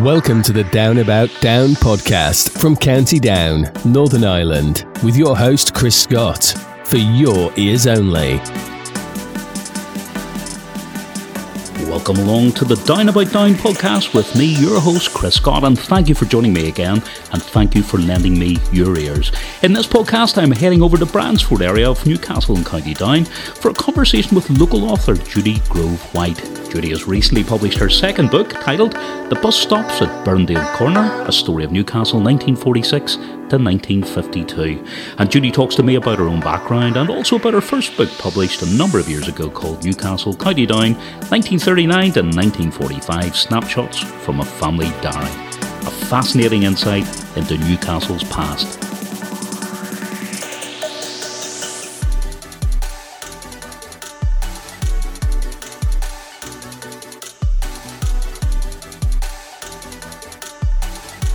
Welcome to the Down About Down podcast from County Down, Northern Ireland, with your host Chris Scott, for your ears only. Welcome along to the Down About Down podcast with me, your host, Chris Scott, and thank you for joining me again, and thank you for lending me your ears. In this podcast, I'm heading over to Bryansford area of Newcastle and County Down for a conversation with local author Judy Grove White. Judy has recently published her second book titled The Bus Stops at Burrendale Corner, a story of Newcastle 1946 to 1952. And Judy talks to me about her own background and also about her first book published a number of years ago called Newcastle County Down 1939 to 1945 Snapshots from a Family Diary. A fascinating insight into Newcastle's past.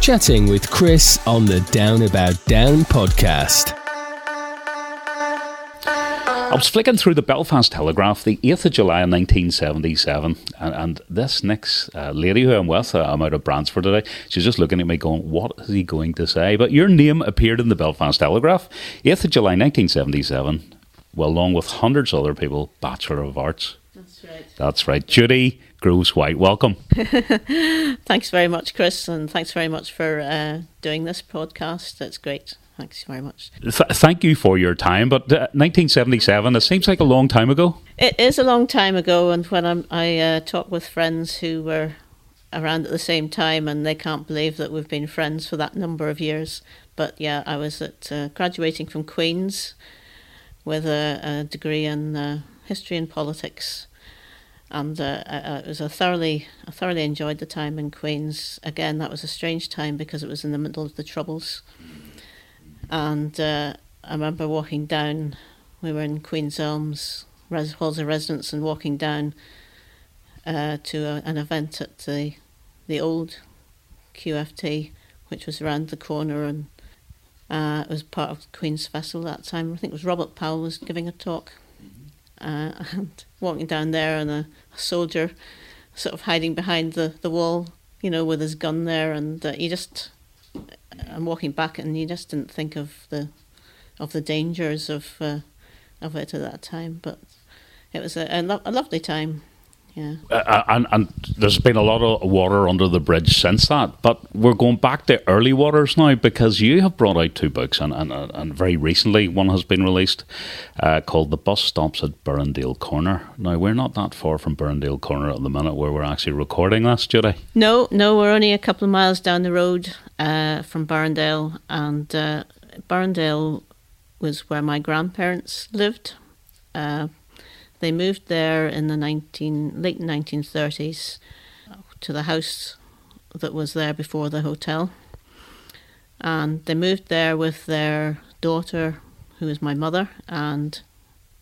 Chatting with Chris on the Down About Down podcast. I was flicking through the Belfast Telegraph, the 8th of July 1977, and, and this next uh, lady who I'm with, uh, I'm out of Bryansford today, she's just looking at me going, What is he going to say? But your name appeared in the Belfast Telegraph, 8th of July 1977, well, along with hundreds of other people, Bachelor of Arts. That's right. That's right. Judy Groves White, welcome. Thanks very much, Chris, and thanks very much for uh, doing this podcast. That's great. Thanks very much. Th- thank you for your time, but uh, 1977, it seems like a long time ago. It is a long time ago, and when I'm, I uh, talk with friends who were around at the same time, and they can't believe that we've been friends for that number of years. But yeah, I was at uh, graduating from Queen's with a, a degree in uh, history and politics, and uh, it was a thoroughly, I thoroughly enjoyed the time in Queen's. Again, that was a strange time because it was in the middle of the Troubles, and uh, I remember walking down. We were in Queen's Elms res- halls of residence and walking down uh, to a, an event at the the old QFT, which was around the corner, and uh, it was part of Queen's Festival at that time. I think it was Robert Powell was giving a talk, uh, and walking down there, and a, a soldier sort of hiding behind the, the wall, you know, with his gun there, and uh, you just I'm walking back, and you just didn't think of the of the dangers of uh, of it at that time, but it was a, a, lo- a lovely time. Yeah. Uh, and, and there's been a lot of water under the bridge since that. But we're going back to early waters now because you have brought out two books, and, and, and very recently one has been released uh, called The Bus Stops at Burrendale Corner. Now, we're not that far from Burrendale Corner at the minute where we're actually recording this, Judy. No, no, we're only a couple of miles down the road uh, from Burrendale, and uh, Burrendale was where my grandparents lived. They moved there in the 19, late 1930s to the house that was there before the hotel. And they moved there with their daughter, who is my mother, and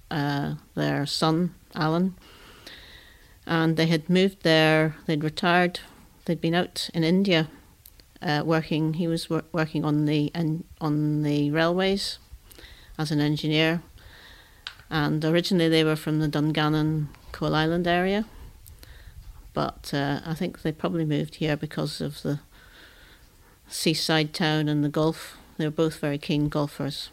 uh, their son, Alan. And they had moved there, they'd retired, they'd been out in India uh, working. He was wor- working on the on the railways as an engineer, and originally they were from the Dungannon Coalisland area, but uh, I think they probably moved here because of the seaside town and the golf. They were both very keen golfers,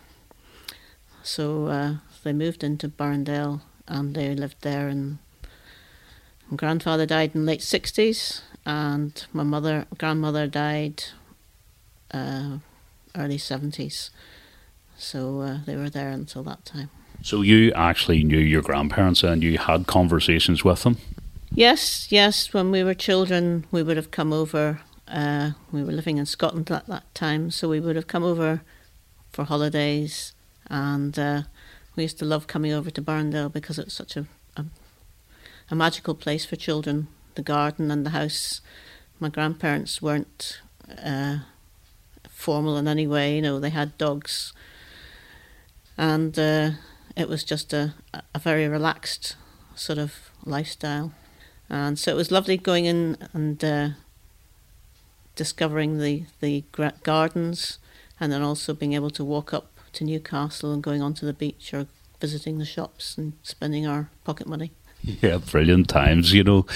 so uh, they moved into Burrendale and they lived there. And my grandfather died in the late sixties, and my mother grandmother died uh, early seventies. So uh, they were there until that time. So you actually knew your grandparents and you had conversations with them. Yes, yes. When we were children, we would have come over. Uh, we were living in Scotland at that time, so we would have come over for holidays, and uh, we used to love coming over to Burrendale because it's such a, a a magical place for children. The garden and the house. My grandparents weren't uh, formal in any way. You know, they had dogs, and uh, it was just a, a very relaxed sort of lifestyle. And so it was lovely going in and uh, discovering the, the gardens and then also being able to walk up to Newcastle and going onto the beach or visiting the shops and spending our pocket money. Yeah, brilliant times. You know,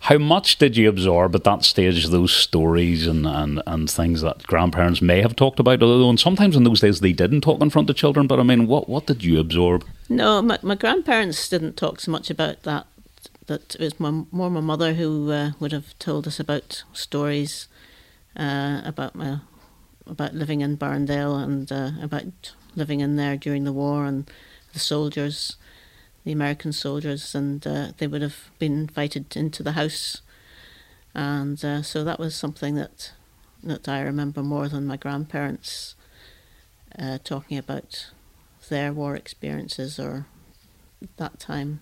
how much did you absorb at that stage those stories and, and, and things that grandparents may have talked about? Although, and sometimes in those days they didn't talk in front of children. But I mean, what what did you absorb? No, my, my grandparents didn't talk so much about that. That it was my, more my mother who uh, would have told us about stories uh, about my about living in Burrendale and uh, about living in there during the war and the soldiers the American soldiers, and uh, they would have been invited into the house, and uh, so that was something that that I remember more than my grandparents uh, talking about their war experiences or that time.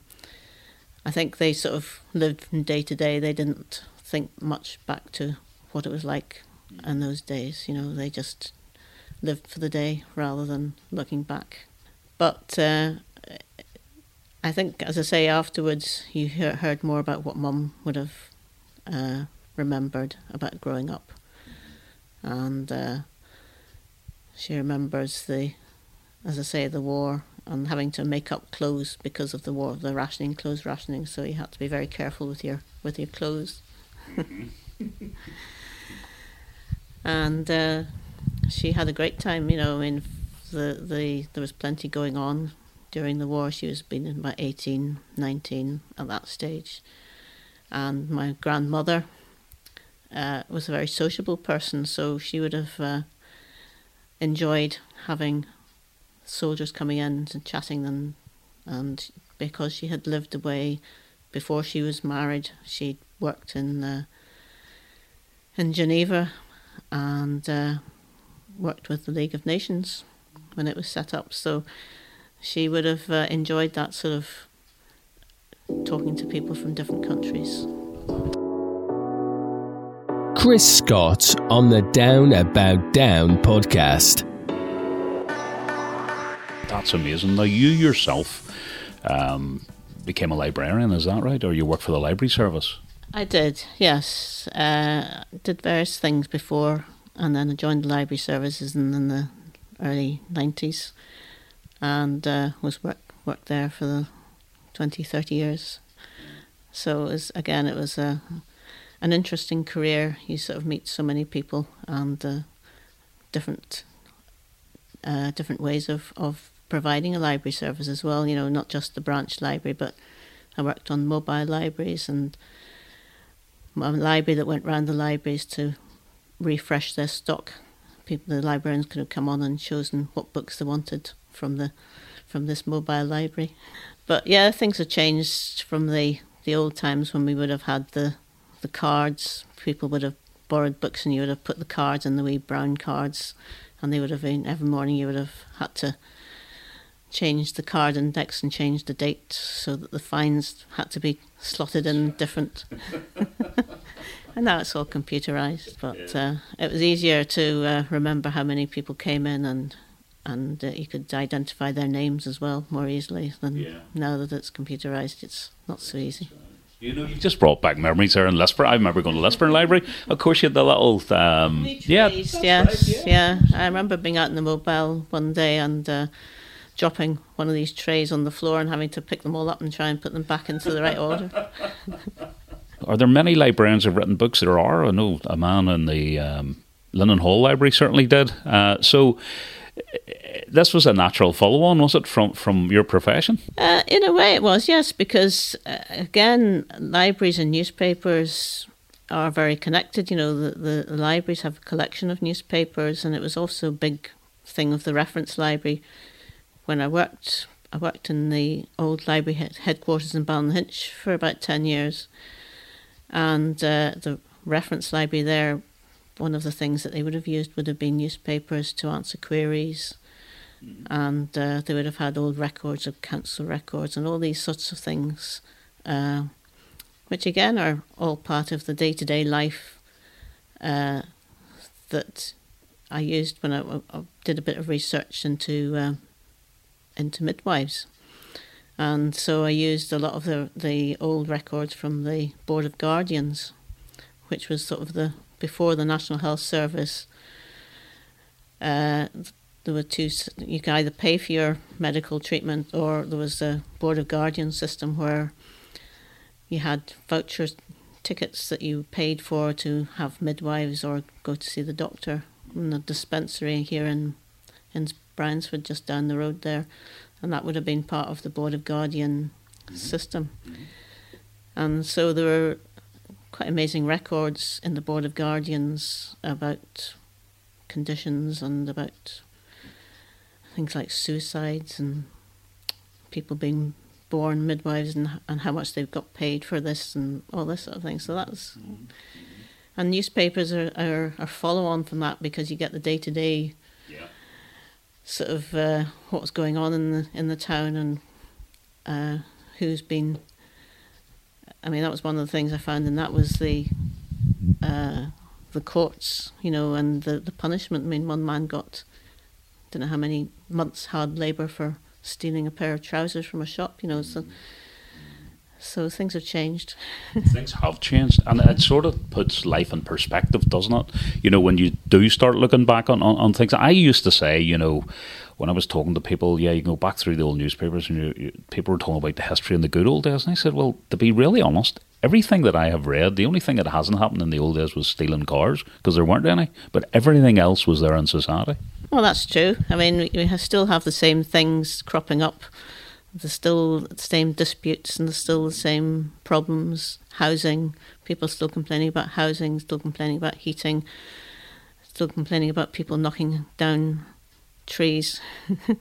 I think they sort of lived from day to day. They didn't think much back to what it was like in those days. You know, they just lived for the day rather than looking back. But uh, I think, as I say, afterwards you heard more about what Mum would have uh, remembered about growing up, and uh, she remembers the, as I say, the war and having to make up clothes because of the war, the rationing, clothes rationing. So you had to be very careful with your with your clothes. and uh, she had a great time. You know, I mean, the the there was plenty going on during the war. She was been about 18, 19 at that stage. And my grandmother uh, was a very sociable person, so she would have uh, enjoyed having soldiers coming in and chatting them. And because she had lived away before she was married, she'd worked in uh, in Geneva and uh, worked with the League of Nations when it was set up. So she would have uh, enjoyed that sort of talking to people from different countries. Chris Scott on the Down About Down podcast. That's amazing. Now, you yourself um, became a librarian, is that right? Or you worked for the library service? I did, yes. Uh, did various things before, and then I joined the library services in, in the early 90s and uh, was work worked there for the 20, 30 years. So it was, again, it was a an interesting career. You sort of meet so many people and uh, different uh, different ways of, of providing a library service as well. You know, not just the branch library, but I worked on mobile libraries and a library that went round the libraries to refresh their stock. People, the librarians could have come on and chosen what books they wanted from the from this mobile library. But yeah, things have changed from the, the old times when we would have had the the cards. People would have borrowed books and you would have put the cards in the wee brown cards and they would have been every morning you would have had to change the card index and change the date so that the fines had to be slotted in different and now it's all computerized but uh, it was easier to uh, remember how many people came in and and uh, you could identify their names as well more easily than yeah. now that it's computerized. It's not so easy. You know, you just brought back memories there in Lisburn. I remember going to Lisburn Library. Of course, you had the little. Um, yeah, yes, right, yeah. yeah. I remember being out in the mobile one day and uh, dropping one of these trays on the floor and having to pick them all up and try and put them back into the right order. are there many librarians who've written books? There are. I know a man in the um, Linen Hall Library certainly did. Uh, so this was a natural follow-on, was it, from from your profession? Uh, in a way, it was yes, because uh, again, libraries and newspapers are very connected. You know, the, the libraries have a collection of newspapers, and it was also a big thing of the reference library. When I worked, I worked in the old library headquarters in Ballynahinch for about ten years, and uh, the reference library there one of the things that they would have used would have been newspapers to answer queries. Mm. And uh, they would have had old records of council records and all these sorts of things, uh, which again are all part of the day to day life uh, that I used when I, I, did a bit of research into uh, into midwives. And so I used a lot of the, the old records from the Board of Guardians, which was sort of the before the National Health Service, uh, there were two. You could either pay for your medical treatment, or there was a board of guardian system where you had vouchers tickets that you paid for to have midwives or go to see the doctor in the dispensary here in in Bryansford, just down the road there, and that would have been part of the Board of Guardian mm-hmm. system. Mm-hmm. And so there were quite amazing records in the Board of Guardians about conditions and about things like suicides and people being born midwives and and how much they've got paid for this and all this sort of thing. So that's mm-hmm. and newspapers are, are, are follow on from that because you get the day to day sort of uh, what's going on in the in the town and uh, who's been. I mean, that was one of the things I found, and that was the uh, the courts, you know, and the the punishment. I mean, one man got, I don't know how many months hard labour for stealing a pair of trousers from a shop, you know. So, so things have changed. things have changed, and it sort of puts life in perspective, doesn't it? You know, when you do start looking back on, on, on things. I used to say, you know, when I was talking to people, yeah, you go back through the old newspapers, and you, you, people were talking about the history in the good old days. And I said, well, to be really honest, everything that I have read, the only thing that hasn't happened in the old days was stealing cars because there weren't any, but everything else was there in society. Well, that's true. I mean, we still have the same things cropping up. There's still the same disputes and there's still the same problems. Housing, people still complaining about housing, still complaining about heating, still complaining about people knocking down trees. you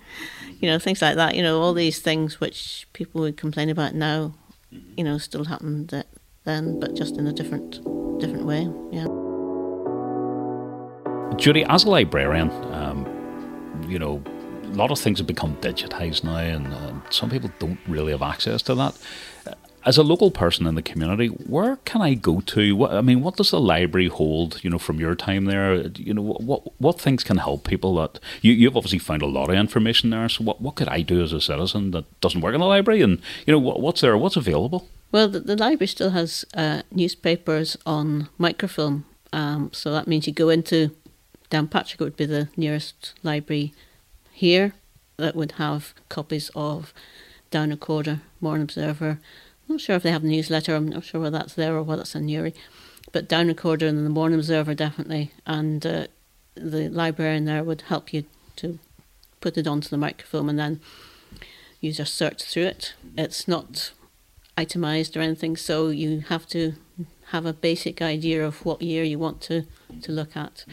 know, things like that. You know, all these things which people would complain about now, you know, still happened then, but just in a different different way. Yeah. Judy, as a librarian, um, you know, a lot of things have become digitized now, and uh, some people don't really have access to that. As a local person in the community, where can I go to? What, I mean, what does the library hold? You know, from your time there, you know, what what things can help people? That you you've obviously found a lot of information there. So, what what could I do as a citizen that doesn't work in the library? And you know, what, what's there? What's available? Well, the, the library still has uh, newspapers on microfilm. Um, so that means you go into Downpatrick it would be the nearest library here that would have copies of Down Recorder, Mourne Observer. I'm not sure if they have a newsletter. I'm not sure whether that's there or whether that's in Newry. But Down Recorder and the Mourne Observer definitely. And uh, the librarian there would help you to put it onto the microfilm and then you just search through it. It's not itemized or anything, so you have to have a basic idea of what year you want to, to look at.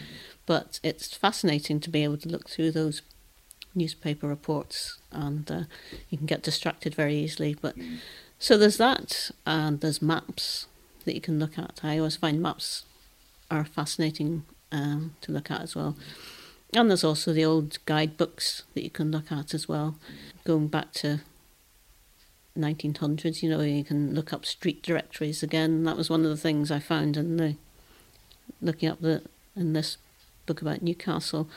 But it's fascinating to be able to look through those newspaper reports, and uh, you can get distracted very easily. But so there's that, and there's maps that you can look at. I always find maps are fascinating um, to look at as well. And there's also the old guidebooks that you can look at as well, going back to 1900s. You know, you can look up street directories again. That was one of the things I found in the looking up the in this book about Newcastle,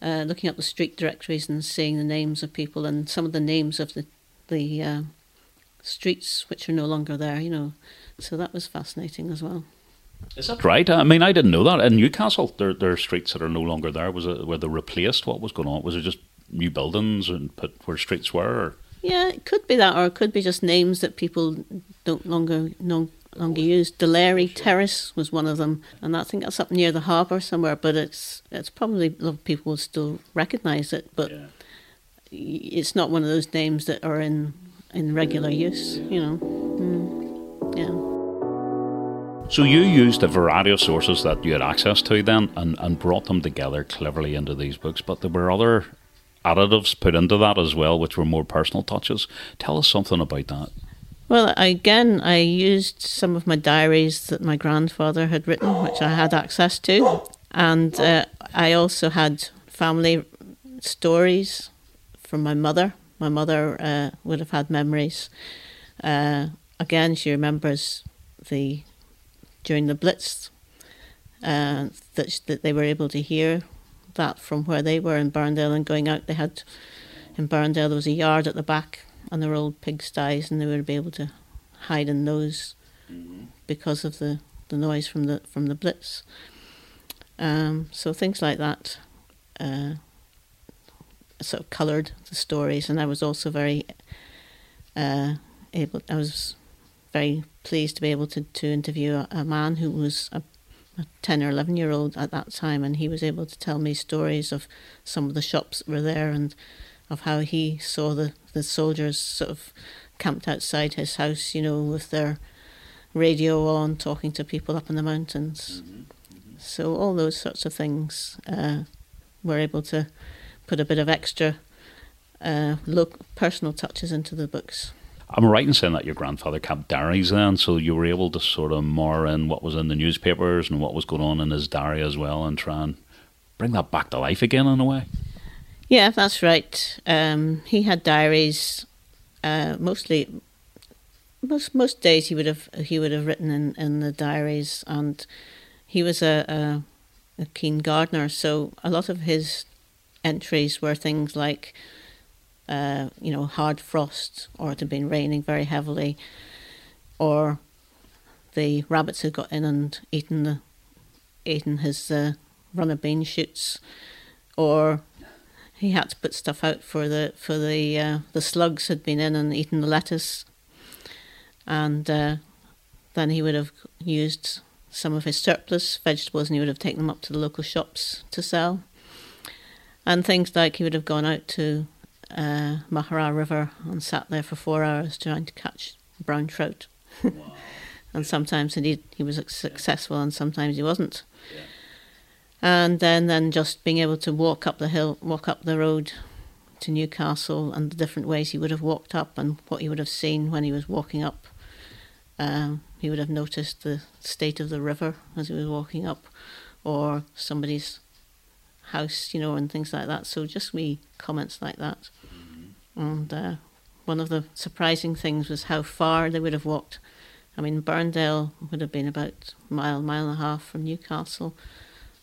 uh, looking up the street directories and seeing the names of people and some of the names of the the uh, streets which are no longer there. You know, so that was fascinating as well. Is that right? I mean, I didn't know that. In Newcastle, there, there are streets that are no longer there. Was it were they replaced? What was going on? Was it just new buildings and put where streets were? Or? Yeah, it could be that, or it could be just names that people don't longer no longer used. Delary Terrace was one of them, and I think that's up near the harbour somewhere. But it's it's probably a lot of people will still recognise it, but yeah. it's not one of those names that are in in regular use. You know, mm. yeah. So you used a variety of sources that you had access to then, and, and brought them together cleverly into these books. But there were other additives put into that as well, which were more personal touches. Tell us something about that. Well, again, I used some of my diaries that my grandfather had written, which I had access to, and uh, I also had family stories from my mother. My mother uh, would have had memories. Uh, again, she remembers the during the Blitz uh, that that they were able to hear that from where they were in Burrendale and going out. They had in Burrendale there was a yard at the back and there were old pigsties, and they would be able to hide in those mm-hmm. because of the, the noise from the from the blitz. Um, so things like that uh, sort of coloured the stories, and I was also very uh, able. I was very pleased to be able to, to interview a, a man who was a, a 10 or 11 year old at that time, and he was able to tell me stories of some of the shops that were there and of how he saw the, the soldiers sort of camped outside his house, you know, with their radio on, talking to people up in the mountains. Mm-hmm. Mm-hmm. So all those sorts of things uh, were able to put a bit of extra uh, look personal touches into the books. I'm right in saying that your grandfather kept diaries then, so you were able to sort of more in what was in the newspapers and what was going on in his diary as well, and try and bring that back to life again in a way. Yeah, that's right. Um, he had diaries. Uh, mostly, most most days he would have he would have written in, in the diaries, and he was a, a a keen gardener, so a lot of his entries were things like uh, you know, hard frost, or it had been raining very heavily, or the rabbits had got in and eaten the eaten his uh, runner bean shoots, or he had to put stuff out for the for the uh, the slugs had been in and eaten the lettuce, and uh, then he would have used some of his surplus vegetables and he would have taken them up to the local shops to sell. And things like he would have gone out to uh, Maghera River and sat there for four hours trying to catch brown trout. Wow. and sometimes indeed he was successful and sometimes he wasn't. Yeah. And then, then just being able to walk up the hill, walk up the road to Newcastle and the different ways he would have walked up and what he would have seen when he was walking up. Um, he would have noticed the state of the river as he was walking up, or somebody's house, you know, and things like that. So just wee comments like that. And uh, one of the surprising things was how far they would have walked. I mean, Burrendale would have been about a mile, mile and a half from Newcastle.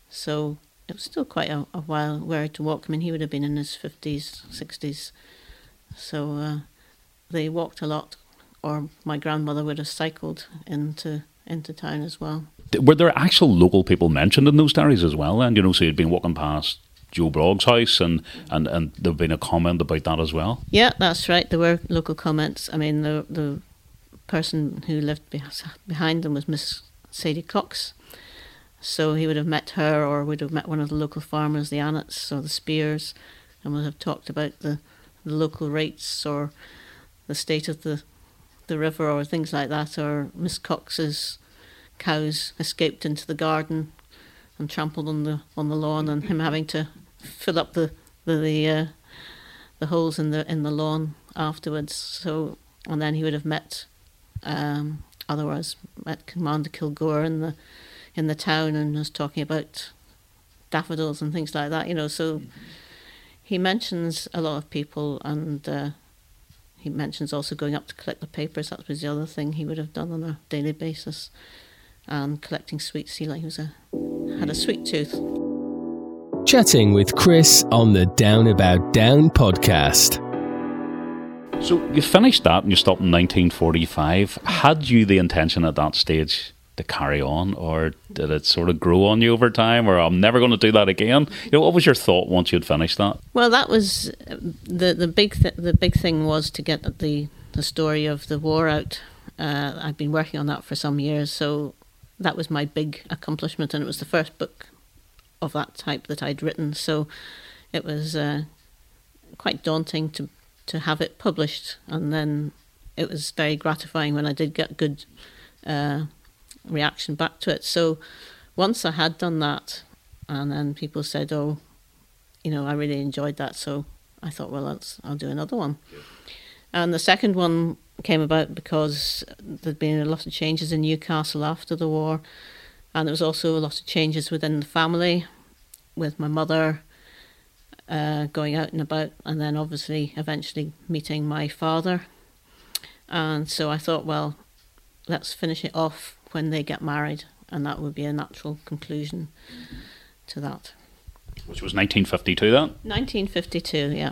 So it was still quite a, a while where to walk. I mean, he would have been in his 50s, 60s. So uh, they walked a lot, or my grandmother would have cycled into into town as well. Were there actual local people mentioned in those diaries as well? And you know, so you'd been walking past Joe Brogg's house, and, and, and there'd been a comment about that as well. Yeah, that's right. There were local comments. I mean, the the person who lived behind them was Miss Sadie Cox, so he would have met her, or would have met one of the local farmers, the Annets or the Spears, and would have talked about the, the local rates or the state of the the river or things like that, or Miss Cox's cows escaped into the garden and trampled on the on the lawn, and him having to fill up the the the, uh, the holes in the in the lawn afterwards. So and then he would have met, um, otherwise met Commander Kilgore in the in the town and was talking about daffodils and things like that. You know, so he mentions a lot of people and. Uh, he mentions also going up to collect the papers. That was the other thing he would have done on a daily basis, and collecting sweets. He like he was a had a sweet tooth. Chatting with Chris on the Down About Down podcast. So you finished that and you stopped in 1945. Had you the intention at that stage to carry on, or did it sort of grow on you over time, or I'm never going to do that again? You know, what was your thought once you'd finished that? Well, that was the the big th- the big thing was to get the the story of the war out. Uh, I've been working on that for some years, so that was my big accomplishment, and it was the first book of that type that I'd written. So it was uh, quite daunting to to have it published, and then it was very gratifying when I did get good. Uh, reaction back to it. So once I had done that, and then people said, "Oh, you know, I really enjoyed that," so I thought, well, I'll do another one. And the second one came about because there'd been a lot of changes in Newcastle after the war, and there was also a lot of changes within the family, with my mother uh, going out and about, and then obviously eventually meeting my father. And so I thought, well, let's finish it off when they get married, and that would be a natural conclusion to that. Which was 1952, then? 1952, yeah.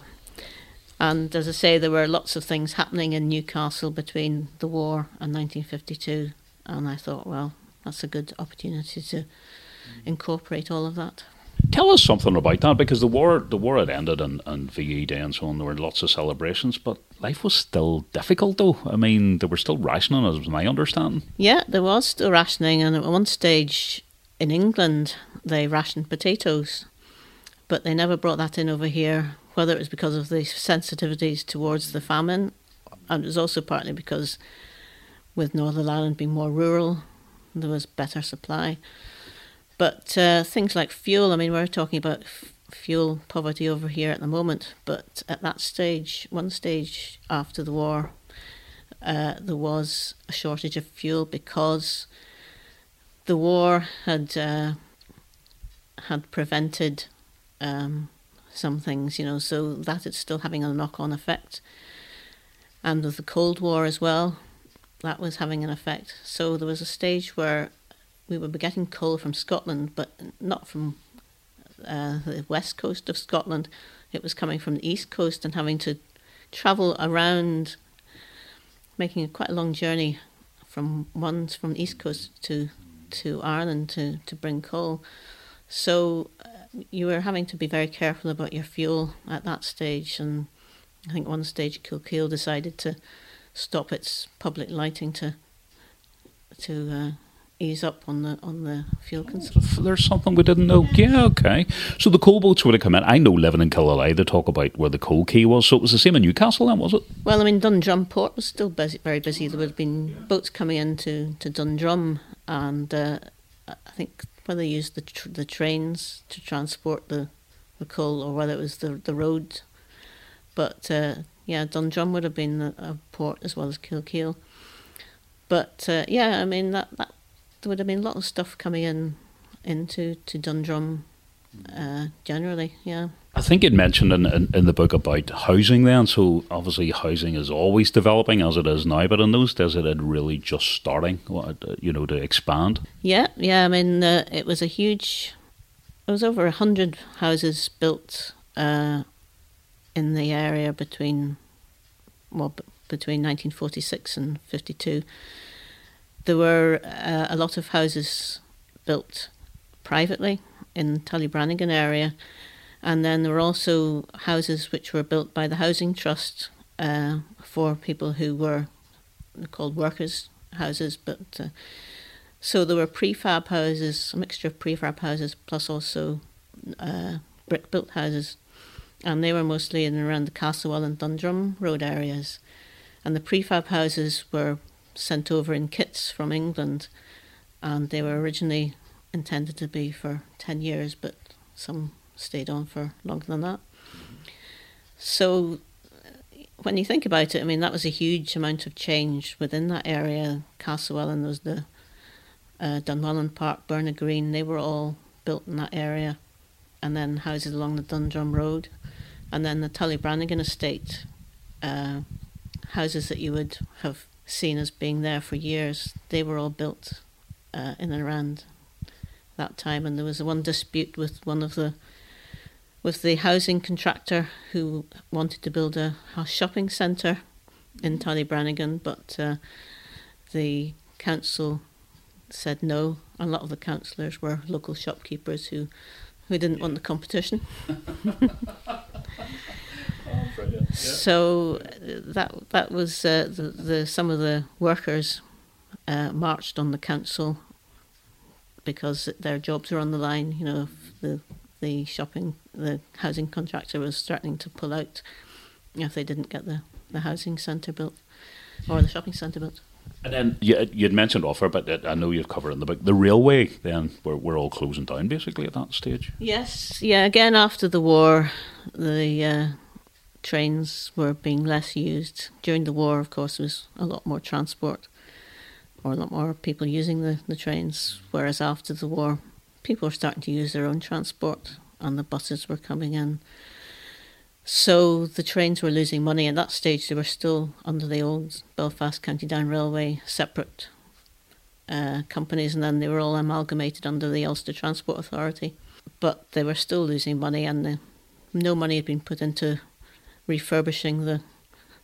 And as I say, there were lots of things happening in Newcastle between the war and 1952, and I thought, well, that's a good opportunity to incorporate all of that. Tell us something about that because the war the war had ended and, and VE Day and so on. There were lots of celebrations, but life was still difficult though. I mean, there were still rationing, as my understanding. Yeah, there was still rationing, and at one stage in England they rationed potatoes, but they never brought that in over here. Whether it was because of the sensitivities towards the famine, and it was also partly because with Northern Ireland being more rural, there was better supply. But uh, things like fuel, I mean, we're talking about f- fuel poverty over here at the moment, but at that stage, one stage after the war, uh, there was a shortage of fuel because the war had uh, had prevented um, some things, you know, so that it's still having a knock on effect. And with the Cold War as well, that was having an effect. So there was a stage where we were getting coal from Scotland, but not from uh, the west coast of Scotland. It was coming from the east coast and having to travel around, making a quite a long journey from one from the east coast to to Ireland to, to bring coal. So you were having to be very careful about your fuel at that stage. And I think one stage Kilkeel decided to stop its public lighting to to uh, ease up on the on the fuel consumption. There's something we didn't know. Yeah, okay. So the coal boats would have come in. I know living in Killough, they talk about where the coal quay was. So it was the same in Newcastle then, was it? Well, I mean, Dundrum port was still busy, very busy. There would have been boats coming into to Dundrum, and uh, I think whether they used the tr- the trains to transport the, the coal or whether it was the the road. But uh, yeah, Dundrum would have been a, port as well as Kilkeel. But uh, yeah, I mean that, that there would have been a lot of stuff coming in into to Dundrum uh, generally, yeah. I think it mentioned in, in, in, the book about housing then, so obviously housing is always developing as it is now, but in those days it had really just starting, you know, to expand. Yeah, yeah, I mean, uh, it was a huge, it was over a hundred houses built uh, in the area between, well, b- between 1946 and 52 there were uh, a lot of houses built privately in Tullybrannigan area, and then there were also houses which were built by the housing trust uh, for people who were called workers' houses. But uh, so there were prefab houses, a mixture of prefab houses plus also uh, brick built houses, and they were mostly in and around the Castlewell and Dundrum Road areas. And the prefab houses were sent over in kits from England, and they were originally intended to be for 10 years, but some stayed on for longer than that. So, when you think about it, I mean, that was a huge amount of change within that area. Castlewellan was the uh, Dunwellan Park, Bernagh Green, they were all built in that area, and then houses along the Dundrum Road, and then the Tullybrannigan estate, uh, houses that you would have seen as being there for years. They were all built uh, in and around that time, and there was one dispute with one of the with the housing contractor who wanted to build a, a shopping centre in Tullybrannigan, but uh, the council said no. A lot of the councillors were local shopkeepers who who didn't want the competition. So that that was uh, the, the some of the workers uh, marched on the council because their jobs were on the line. You know, the the shopping the housing contractor was threatening to pull out if they didn't get the, the housing centre built or the shopping centre built. And then you, you'd mentioned offer, but I know you've covered in the book the railway. Then we're we're all closing down basically at that stage. Yes, yeah. Again, after the war, the uh, trains were being less used. During the war, of course, there was a lot more transport or a lot more people using the, the trains, whereas after the war, people were starting to use their own transport and the buses were coming in. So the trains were losing money. At that stage, they were still under the old Belfast County Down Railway, separate uh, companies, and then they were all amalgamated under the Ulster Transport Authority. But they were still losing money, and the, no money had been put into refurbishing the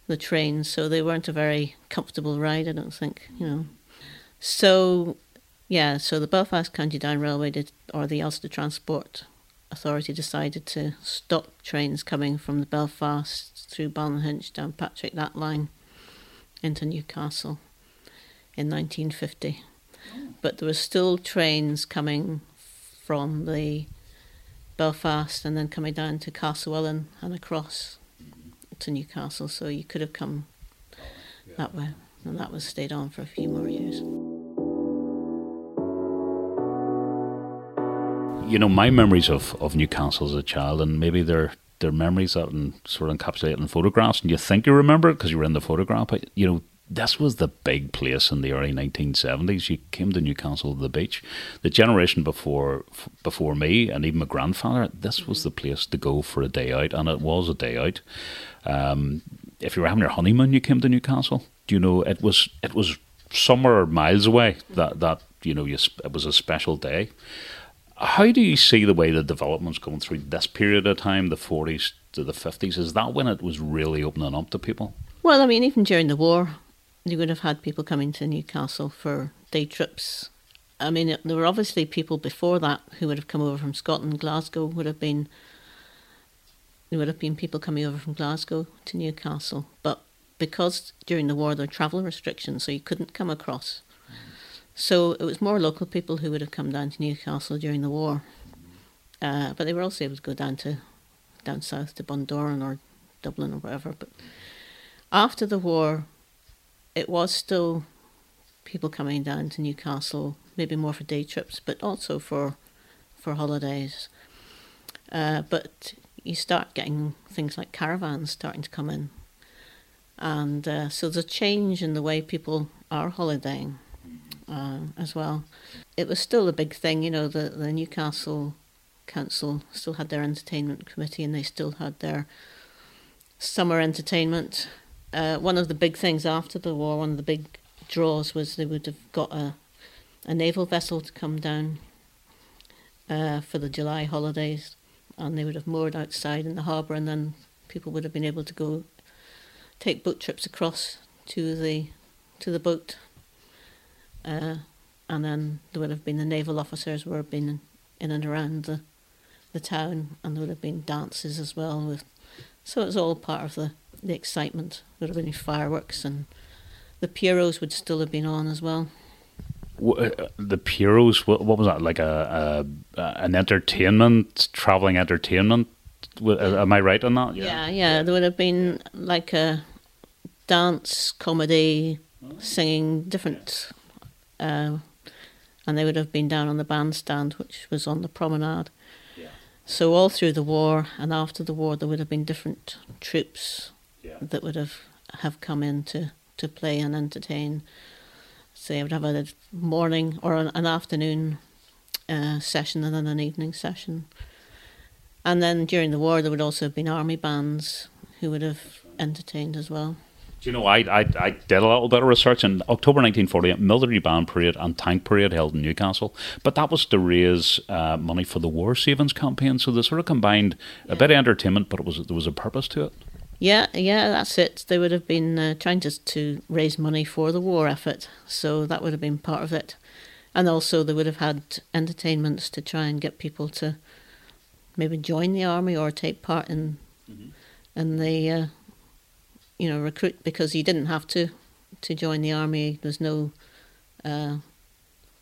the trains, so they weren't a very comfortable ride. I don't think you know. So, yeah, so the Belfast County Down Railway did, or the Ulster Transport authority decided to stop trains coming from the Belfast through Ballynahinch down Patrick that line into Newcastle in 1950. But there were still trains coming from the Belfast and then coming down to Castlewellan and across to Newcastle. So you could have come that way, and that was stayed on for a few more years. You know, my memories of, of Newcastle as a child, and maybe they're they're memories that and sort of encapsulated in photographs, and you think you remember it because you were in the photograph. But you know, this was the big place in the early 1970s. You came to Newcastle to the beach. The generation before before me and even my grandfather, this was the place to go for a day out, and it was a day out. Um, if you were having your honeymoon, you came to Newcastle. Do you know it was it was somewhere miles away. That that you know you, it was a special day. How do you see the way the development's going through this period of time, the 40s to the 50s? Is that when it was really opening up to people? Well, I mean, even during the war, you would have had people coming to Newcastle for day trips. I mean, there were obviously people before that who would have come over from Scotland. Glasgow would have been. There would have been people coming over from Glasgow to Newcastle, but because during the war there were travel restrictions, so you couldn't come across. So it was more local people who would have come down to Newcastle during the war, uh, but they were also able to go down to down south to Bundoran or Dublin or wherever. But after the war, it was still people coming down to Newcastle, maybe more for day trips, but also for for holidays. Uh, but you start getting things like caravans starting to come in, and uh, so there's a change in the way people are holidaying uh, as well. It was still a big thing, you know. The the Newcastle Council still had their entertainment committee, and they still had their summer entertainment. Uh, one of the big things after the war, one of the big draws was they would have got a a naval vessel to come down uh, for the July holidays, and they would have moored outside in the harbour, and then people would have been able to go take boat trips across to the to the boat uh, and then there would have been the naval officers would have been in and around the the town, and there would have been dances as well. With so it was all part of the the excitement. There would have been fireworks, and the Pierrots would still have been on as well. Uh, the Pierrots, what, what was that like a, a an entertainment, traveling entertainment? Am I right on that? Yeah, yeah. yeah. There would have been like a dance, comedy, singing, different uh, and they would have been down on the bandstand, which was on the promenade. Yeah. So all through the war and after the war, there would have been different troops yeah. that would have have come in to, to play and entertain. So they would have a morning or an, an afternoon uh, session and then an evening session. And then during the war, there would also have been army bands who would have entertained as well. Do you know, I, I, I did a little bit of research in October 1948, military band parade and tank parade held in Newcastle, but that was to raise uh, money for the war savings campaign. So they sort of combined a bit of entertainment, but it was there was a purpose to it. Yeah, yeah, that's it. They would have been uh, trying to to raise money for the war effort, so that would have been part of it, and also they would have had entertainments to try and get people to maybe join the army or take part in mm-hmm. in the uh, you know, recruit because you didn't have to to join the army. There's no uh,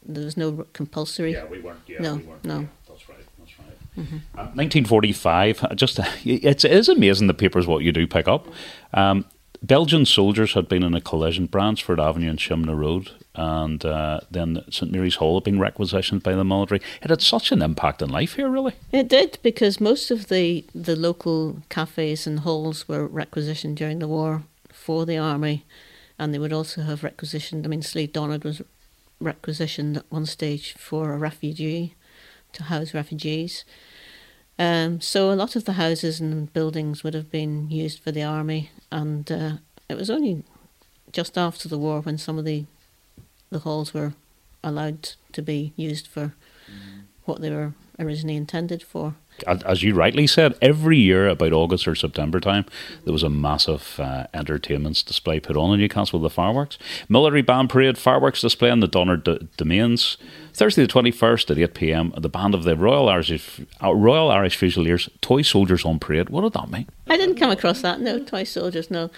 there was no compulsory. Yeah, we weren't. Yeah, no, we weren't. no. Yeah, that's right. That's right. Mm-hmm. Um, 1945. Uh, just uh, it's, it is amazing the papers what you do pick up. Um, Belgian soldiers had been in a collision, Bryansford Avenue and Shimna Road, and uh, then St Mary's Hall had been requisitioned by the military. It had such an impact on life here, really. It did, because most of the, the local cafes and halls were requisitioned during the war for the army, and they would also have requisitioned, I mean, Slieve Donard was requisitioned at one stage for a refugee, to house refugees. Um, so a lot of the houses and buildings would have been used for the army, and uh, it was only just after the war when some of the the halls were allowed to be used for mm. what they were originally intended for. As you rightly said, every year about August or September time, there was a massive uh, entertainment display put on in Newcastle with the fireworks. Military Band Parade fireworks display in the Donner D- Domains. Thursday the 21st at 8 pm, the band of the Royal Irish, uh, Royal Irish Fusiliers, Toy Soldiers on Parade. What did that mean? I didn't come across that, no, Toy Soldiers, no.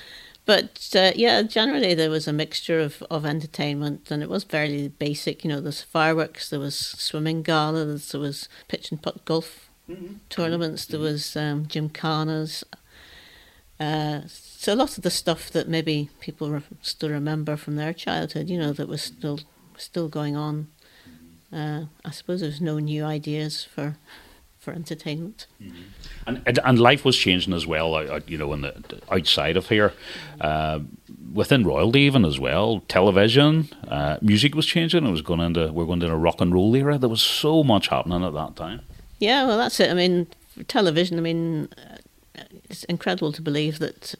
But uh, yeah, generally there was a mixture of, of entertainment, and it was very basic. You know, there's fireworks, there was swimming gala, there was pitch and putt golf mm-hmm. tournaments, there was um, gymkhanas. Uh, so a lot of the stuff that maybe people re- still remember from their childhood, you know, that was still still going on. Uh, I suppose there's no new ideas for for entertainment. Mm-hmm. And, and life was changing as well, you know, in the outside of here, uh, within royalty even as well. Television, uh, music was changing. It was going into we're going into a rock and roll era. There was so much happening at that time. Yeah, well, that's it. I mean, television. I mean, uh, it's incredible to believe that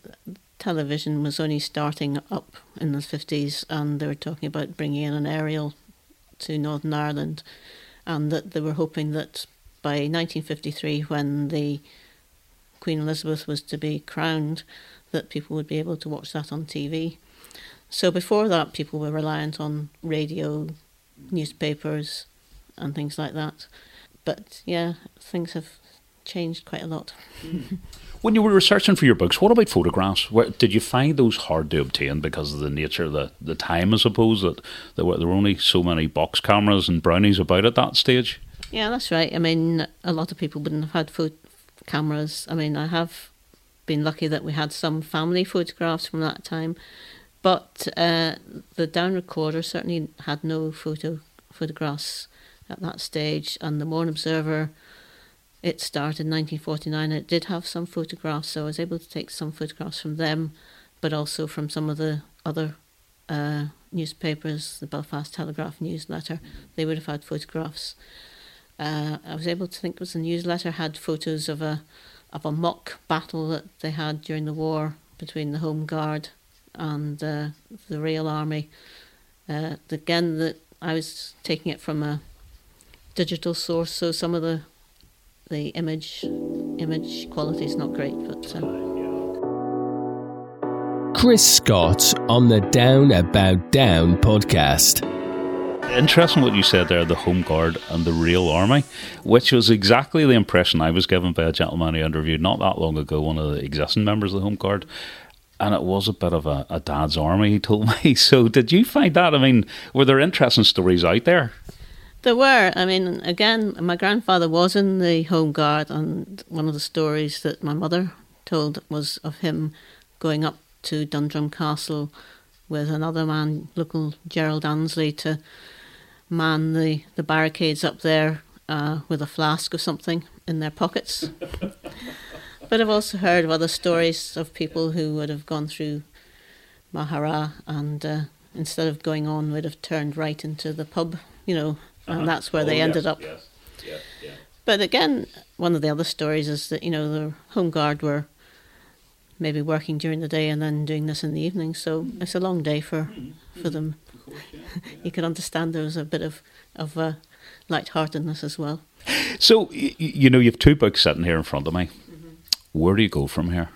television was only starting up in the fifties, and they were talking about bringing in an aerial to Northern Ireland, and that they were hoping that by 1953, when the Queen Elizabeth was to be crowned, that people would be able to watch that on TV. So before that, people were reliant on radio, newspapers, and things like that. But yeah, things have changed quite a lot. when you were researching for your books, what about photographs? Where, did you find those hard to obtain because of the nature of the, the time, I suppose, that there were, there were only so many box cameras and brownies about at that stage? Yeah, that's right. I mean, a lot of people wouldn't have had photo cameras. I mean, I have been lucky that we had some family photographs from that time, but uh, the down recorder certainly had no photo photographs at that stage. And the Mourne Observer, it started in 1949. It did have some photographs, so I was able to take some photographs from them, but also from some of the other uh, newspapers, the Belfast Telegraph newsletter. They would have had photographs. Uh, I was able to think it was the newsletter had photos of a of a mock battle that they had during the war between the Home Guard and uh, the Real Army. Uh, again, that I was taking it from a digital source, so some of the the image image quality is not great, but. Um, Chris Scott on the Down About Down podcast interesting what you said there the Home Guard and the real army, which was exactly the impression I was given by a gentleman who interviewed not that long ago, one of the existing members of the Home Guard. And it was a bit of a, a dad's army, he told me. So, did you find that? I mean, were there interesting stories out there? There were. I mean, again, my grandfather was in the Home Guard, and one of the stories that my mother told was of him going up to Dundrum Castle with another man, local Gerald Ansley, to man the, the barricades up there uh, with a flask or something in their pockets. but I've also heard of other stories of people who would have gone through Maghera and uh, instead of going on would have turned right into the pub, you know, uh-huh. and that's where oh, they ended up. Yes. Yeah, yeah. But again, one of the other stories is that, you know, the Home Guard were maybe working during the day and then doing this in the evening, so mm-hmm. it's a long day for, mm-hmm. for them you can understand there was a bit of of uh, lightheartedness as well. So you know, you've two books sitting here in front of me. Mm-hmm. Where do you go from here?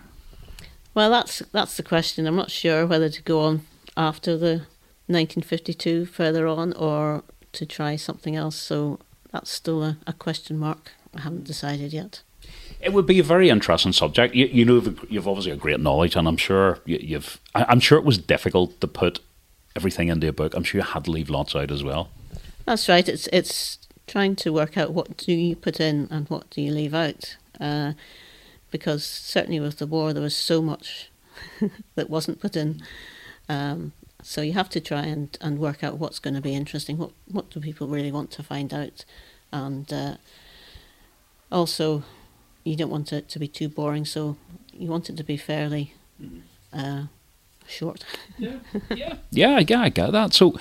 Well, that's that's the question. I'm not sure whether to go on after the 1952 further on or to try something else. So that's still a, a question mark. I haven't decided yet. It would be a very interesting subject. You, you know, you've obviously a great knowledge, and I'm sure you, have I'm sure it was difficult to put everything into a book, I'm sure you had to leave lots out as well. That's right. It's it's trying to work out what do you put in and what do you leave out, uh, because certainly with the war there was so much that wasn't put in. Um, so you have to try and, and work out what's going to be interesting. What what do people really want to find out, and uh, also you don't want it to be too boring. So you want it to be fairly. Mm-hmm. Uh, short. yeah, yeah, yeah, yeah, I get that. So,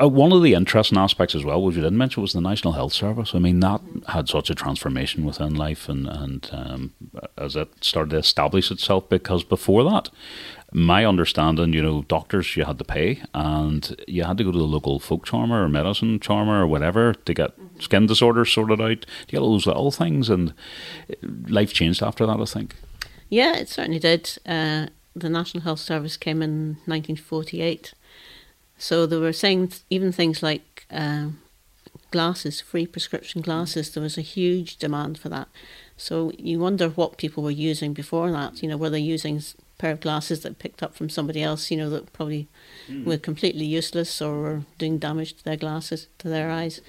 uh, one of the interesting aspects as well, which you didn't mention, was the National Health Service. I mean, that had such a transformation within life, and and um, as it started to establish itself, because before that, my understanding, you know, doctors you had to pay, and you had to go to the local folk charmer or medicine charmer or whatever to get skin disorders sorted out. Do you get all those little things? And uh, life changed after that, I think. Yeah, it certainly did. Uh, the National Health Service came in 1948. So they were saying even things like uh, glasses, free prescription glasses, there was a huge demand for that. So you wonder what people were using before that. You know, were they using a pair of glasses that picked up from somebody else, you know, that probably mm. were completely useless or were doing damage to their glasses, to their eyes.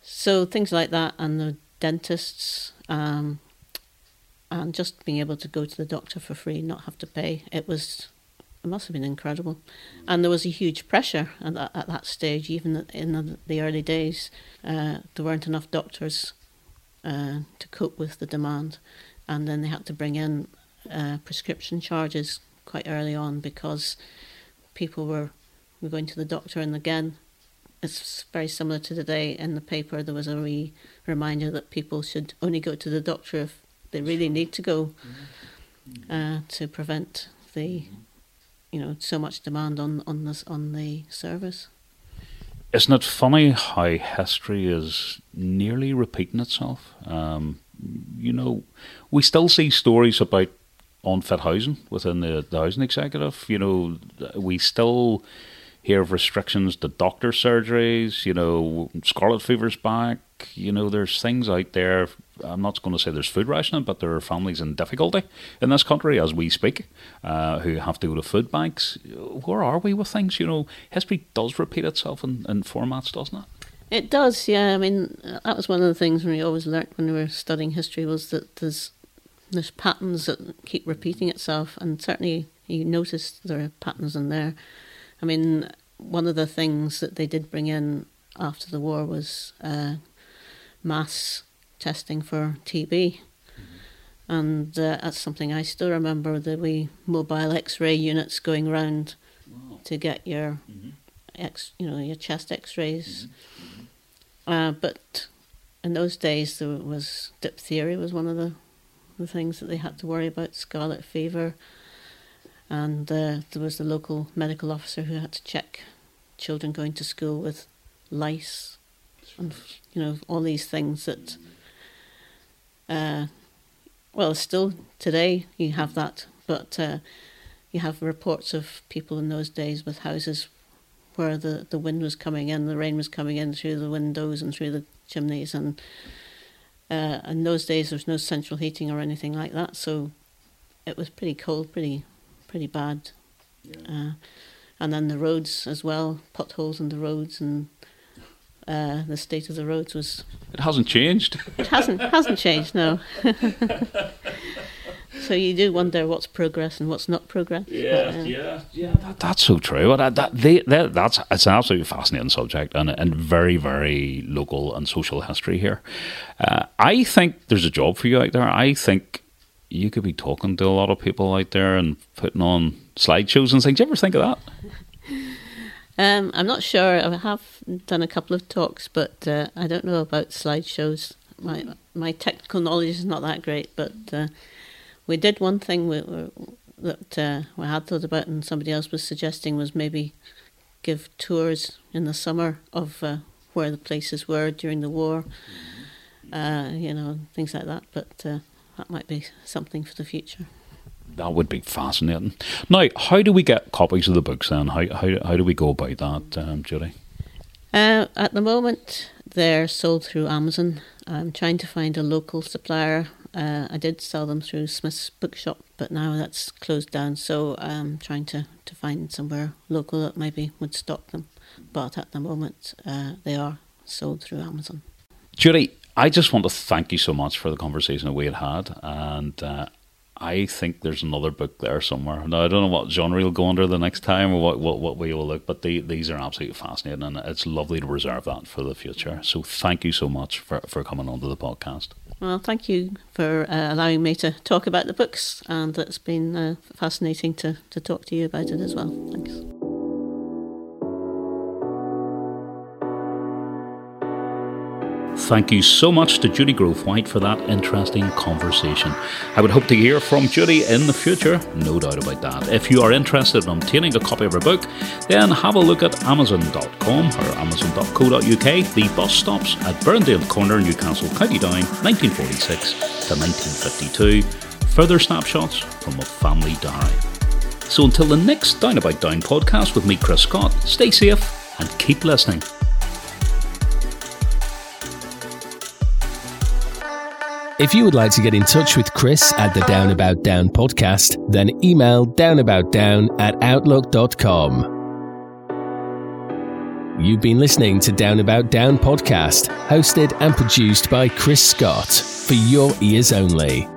So things like that, and the dentists, um, and just being able to go to the doctor for free, not have to pay. It was, it must have been incredible, and there was a huge pressure at that, at that stage. Even in the, early days, uh, there weren't enough doctors uh, to cope with the demand, and then they had to bring in uh, prescription charges quite early on because people were were going to the doctor, and again, it's very similar to today. In the paper, there was a reminder that people should only go to the doctor if they really need to go uh, to prevent the, you know, so much demand on on this on the service. Isn't it funny how history is nearly repeating itself? Um, you know, we still see stories about unfit housing within the, the housing executive. You know, we still hear of restrictions to doctor surgeries. You know, scarlet fever's back. You know, there's things out there I'm not going to say there's food rationing, but there are families in difficulty in this country as we speak uh, who have to go to food banks. Where are we with things? You know, history does repeat itself in, in formats, doesn't it? It does, yeah. I mean, that was one of the things we always learnt when we were studying history was that there's there's patterns that keep repeating itself, and certainly you notice there are patterns in there. I mean, one of the things that they did bring in after the war was uh, mass testing for TB. Mm-hmm. And uh, that's something I still remember the wee mobile X-ray units going around wow. to get your mm-hmm. X, you know, your chest X-rays. Mm-hmm. mm-hmm. Uh, but in those days, there was diphtheria was one of the, the things that they had to worry about, scarlet fever, and uh, there was the local medical officer who had to check children going to school with lice, and you know all these things that. Uh, well, still today you have that, but uh, you have reports of people in those days with houses where the, the wind was coming in, the rain was coming in through the windows and through the chimneys, and uh, in those days there was no central heating or anything like that, so it was pretty cold, pretty pretty bad. Yeah. Uh, and then the roads as well, potholes in the roads and uh, the state of the roads was. It hasn't changed. It hasn't hasn't changed. No. so you do wonder what's progress and what's not progress. Yeah, but, uh, yeah, yeah. That, that's so true. That, that, they, that, that's it's an absolutely fascinating subject and and very very local and social history here. Uh, I think there's a job for you out there. I think you could be talking to a lot of people out there and putting on slideshows and things. Do you ever think of that? Um, I'm not sure. I have done a couple of talks, but uh, I don't know about slideshows. My my technical knowledge is not that great, but uh, we did one thing we, we, that uh, we had thought about, and somebody else was suggesting was maybe give tours in the summer of uh, where the places were during the war. Uh, you know, things like that. But uh, that might be something for the future that would be fascinating. Now, how do we get copies of the books then? How, how, how do we go about that, um, Judy? Uh, at the moment, they're sold through Amazon. I'm trying to find a local supplier. Uh, I did sell them through Smith's Bookshop, but now that's closed down. So I'm trying to, to find somewhere local that maybe would stock them. But at the moment, uh, they are sold through Amazon. Judy, I just want to thank you so much for the conversation that we had had, and uh, I think there's another book there somewhere. Now I don't know what genre you'll go under the next time or what what, what way will look, but the, these are absolutely fascinating, and it's lovely to reserve that for the future. So thank you so much for for coming onto the podcast. Well, thank you for uh, allowing me to talk about the books, and it's been uh, fascinating to to talk to you about it as well. Thanks. Thank you so much to Judy Grove White for that interesting conversation. I would hope to hear from Judy in the future, no doubt about that. If you are interested in obtaining a copy of her book, then have a look at Amazon.com or Amazon.co.uk. The bus stops at Burrendale Corner, Newcastle, County Down, 1946 to 1952. Further snapshots from a family diary. So until the next Down About Down podcast with me, Chris Scott, stay safe and keep listening. If you would like to get in touch with Chris at the Down About Down podcast, then email downaboutdown at outlook.com. You've been listening to Down About Down podcast, hosted and produced by Chris Scott, for your ears only.